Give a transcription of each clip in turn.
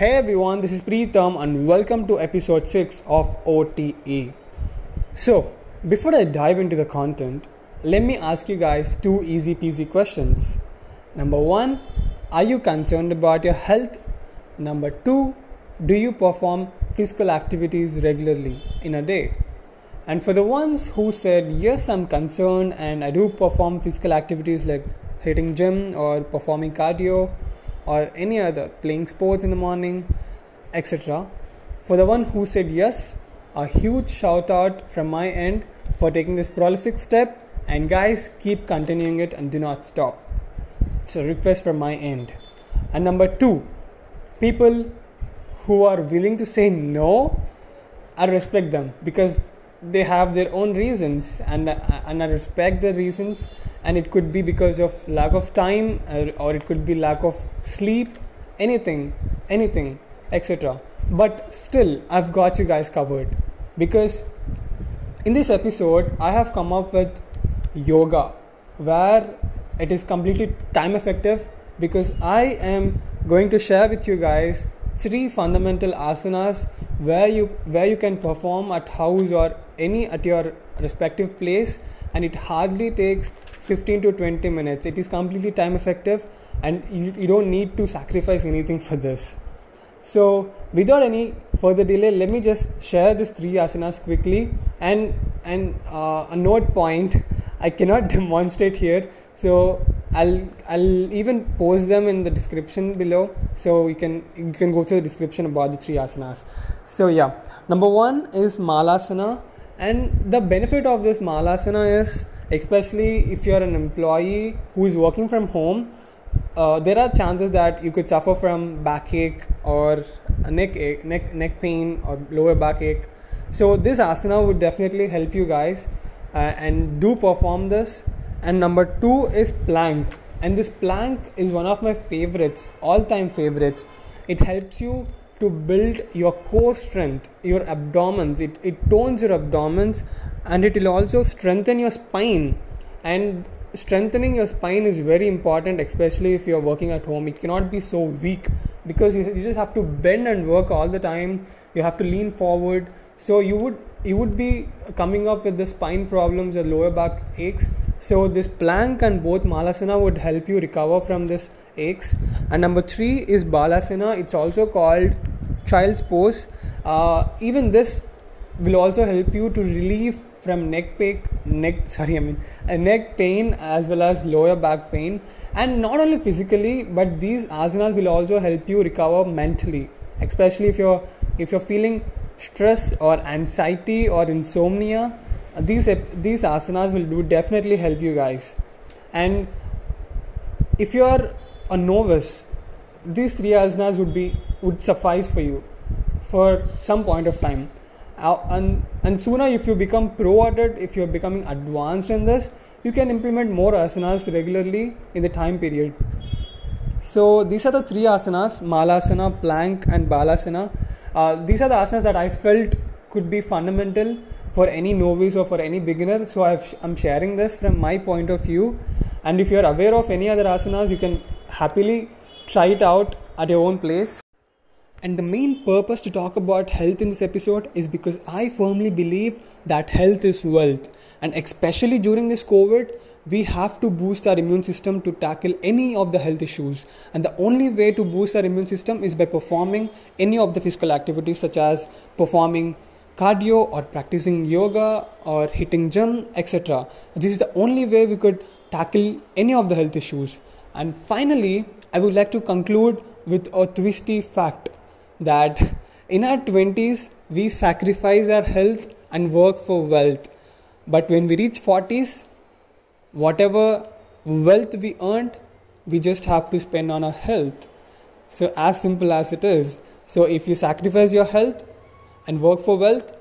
Hey everyone, this is Preetham and welcome to episode 6 of OTE. So, before I dive into the content, let me ask you guys two easy peasy questions. Number one, are you concerned about your health? Number two, do you perform physical activities regularly in a day? And for the ones who said, yes, I'm concerned and I do perform physical activities like hitting gym or performing cardio or any other playing sports in the morning etc for the one who said yes a huge shout out from my end for taking this prolific step. And guys keep continuing it and do not stop. It's a request from my end. And number 2 people who are willing to say no i respect them because they have their own reasons and and i respect the reasons and it could be because of lack of time or, it could be lack of sleep anything anything etc but still i've got you guys covered. Because in this episode i have come up with yoga where it is completely time effective because i am going to share with you guys three fundamental asanas where you where you can perform at house or any at your respective place and it hardly takes 15 to 20 minutes. It is completely time effective and you, you don't need to sacrifice anything for this. So, without any further delay, let me just share these three asanas quickly and and uh, a note point I cannot demonstrate here. So I'll I'll even post them in the description below, so you can you can go through the description about the three asanas. So yeah, number one is Malasana, and the benefit of this Malasana is especially if you're an employee who is working from home uh, there are chances that you could suffer from backache or neck ache, neck neck pain or lower backache. So this asana would definitely help you guys uh, and do perform this and number 2 is plank and this plank is one of my favorites all time favorites. It helps you to build your core strength your abdomens. It, it tones your abdomens and it will also strengthen your spine. And strengthening your spine is very important especially if you're working at home. It cannot be so weak because you, you just have to bend and work all the time. You have to lean forward. So you would you would be coming up with the spine problems or lower back aches so this plank and both malasana would help you recover from this aches. And number 3 is balasana. It's also called child's pose. Uh, even this will also help you to relieve from neck pain, neck sorry, I mean uh, neck pain as well as lower back pain, and not only physically, but these asanas will also help you recover mentally, especially if you're if you're feeling stress or anxiety or insomnia. These these asanas will do definitely help you guys, and if you are a novice, these three asanas would be would suffice for you for some point of time. And and sooner if you become pro at it if you're becoming advanced in this you can implement more asanas regularly in the time period. So these are the three asanas malasana plank and balasana. Uh, these are the asanas that i felt could be fundamental for any novice or for any beginner so i am sharing this from my point of view and if you are aware of any other asanas you can happily try it out at your own place and the main purpose to talk about health in this episode is because I firmly believe that health is wealth. And especially during this COVID, we have to boost our immune system to tackle any of the health issues. And the only way to boost our immune system is by performing any of the physical activities, such as performing cardio or practicing yoga or hitting gym, etc. This is the only way we could tackle any of the health issues. And finally, I would like to conclude with a twisty fact that in our 20s we sacrifice our health and work for wealth but when we reach 40s whatever wealth we earned we just have to spend on our health so as simple as it is so if you sacrifice your health and work for wealth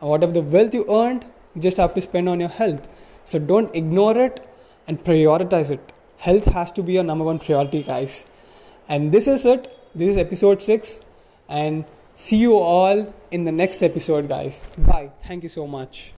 whatever the wealth you earned you just have to spend on your health so don't ignore it and prioritize it health has to be your number one priority guys and this is it this is episode 6 and see you all in the next episode, guys. Bye. Thank you so much.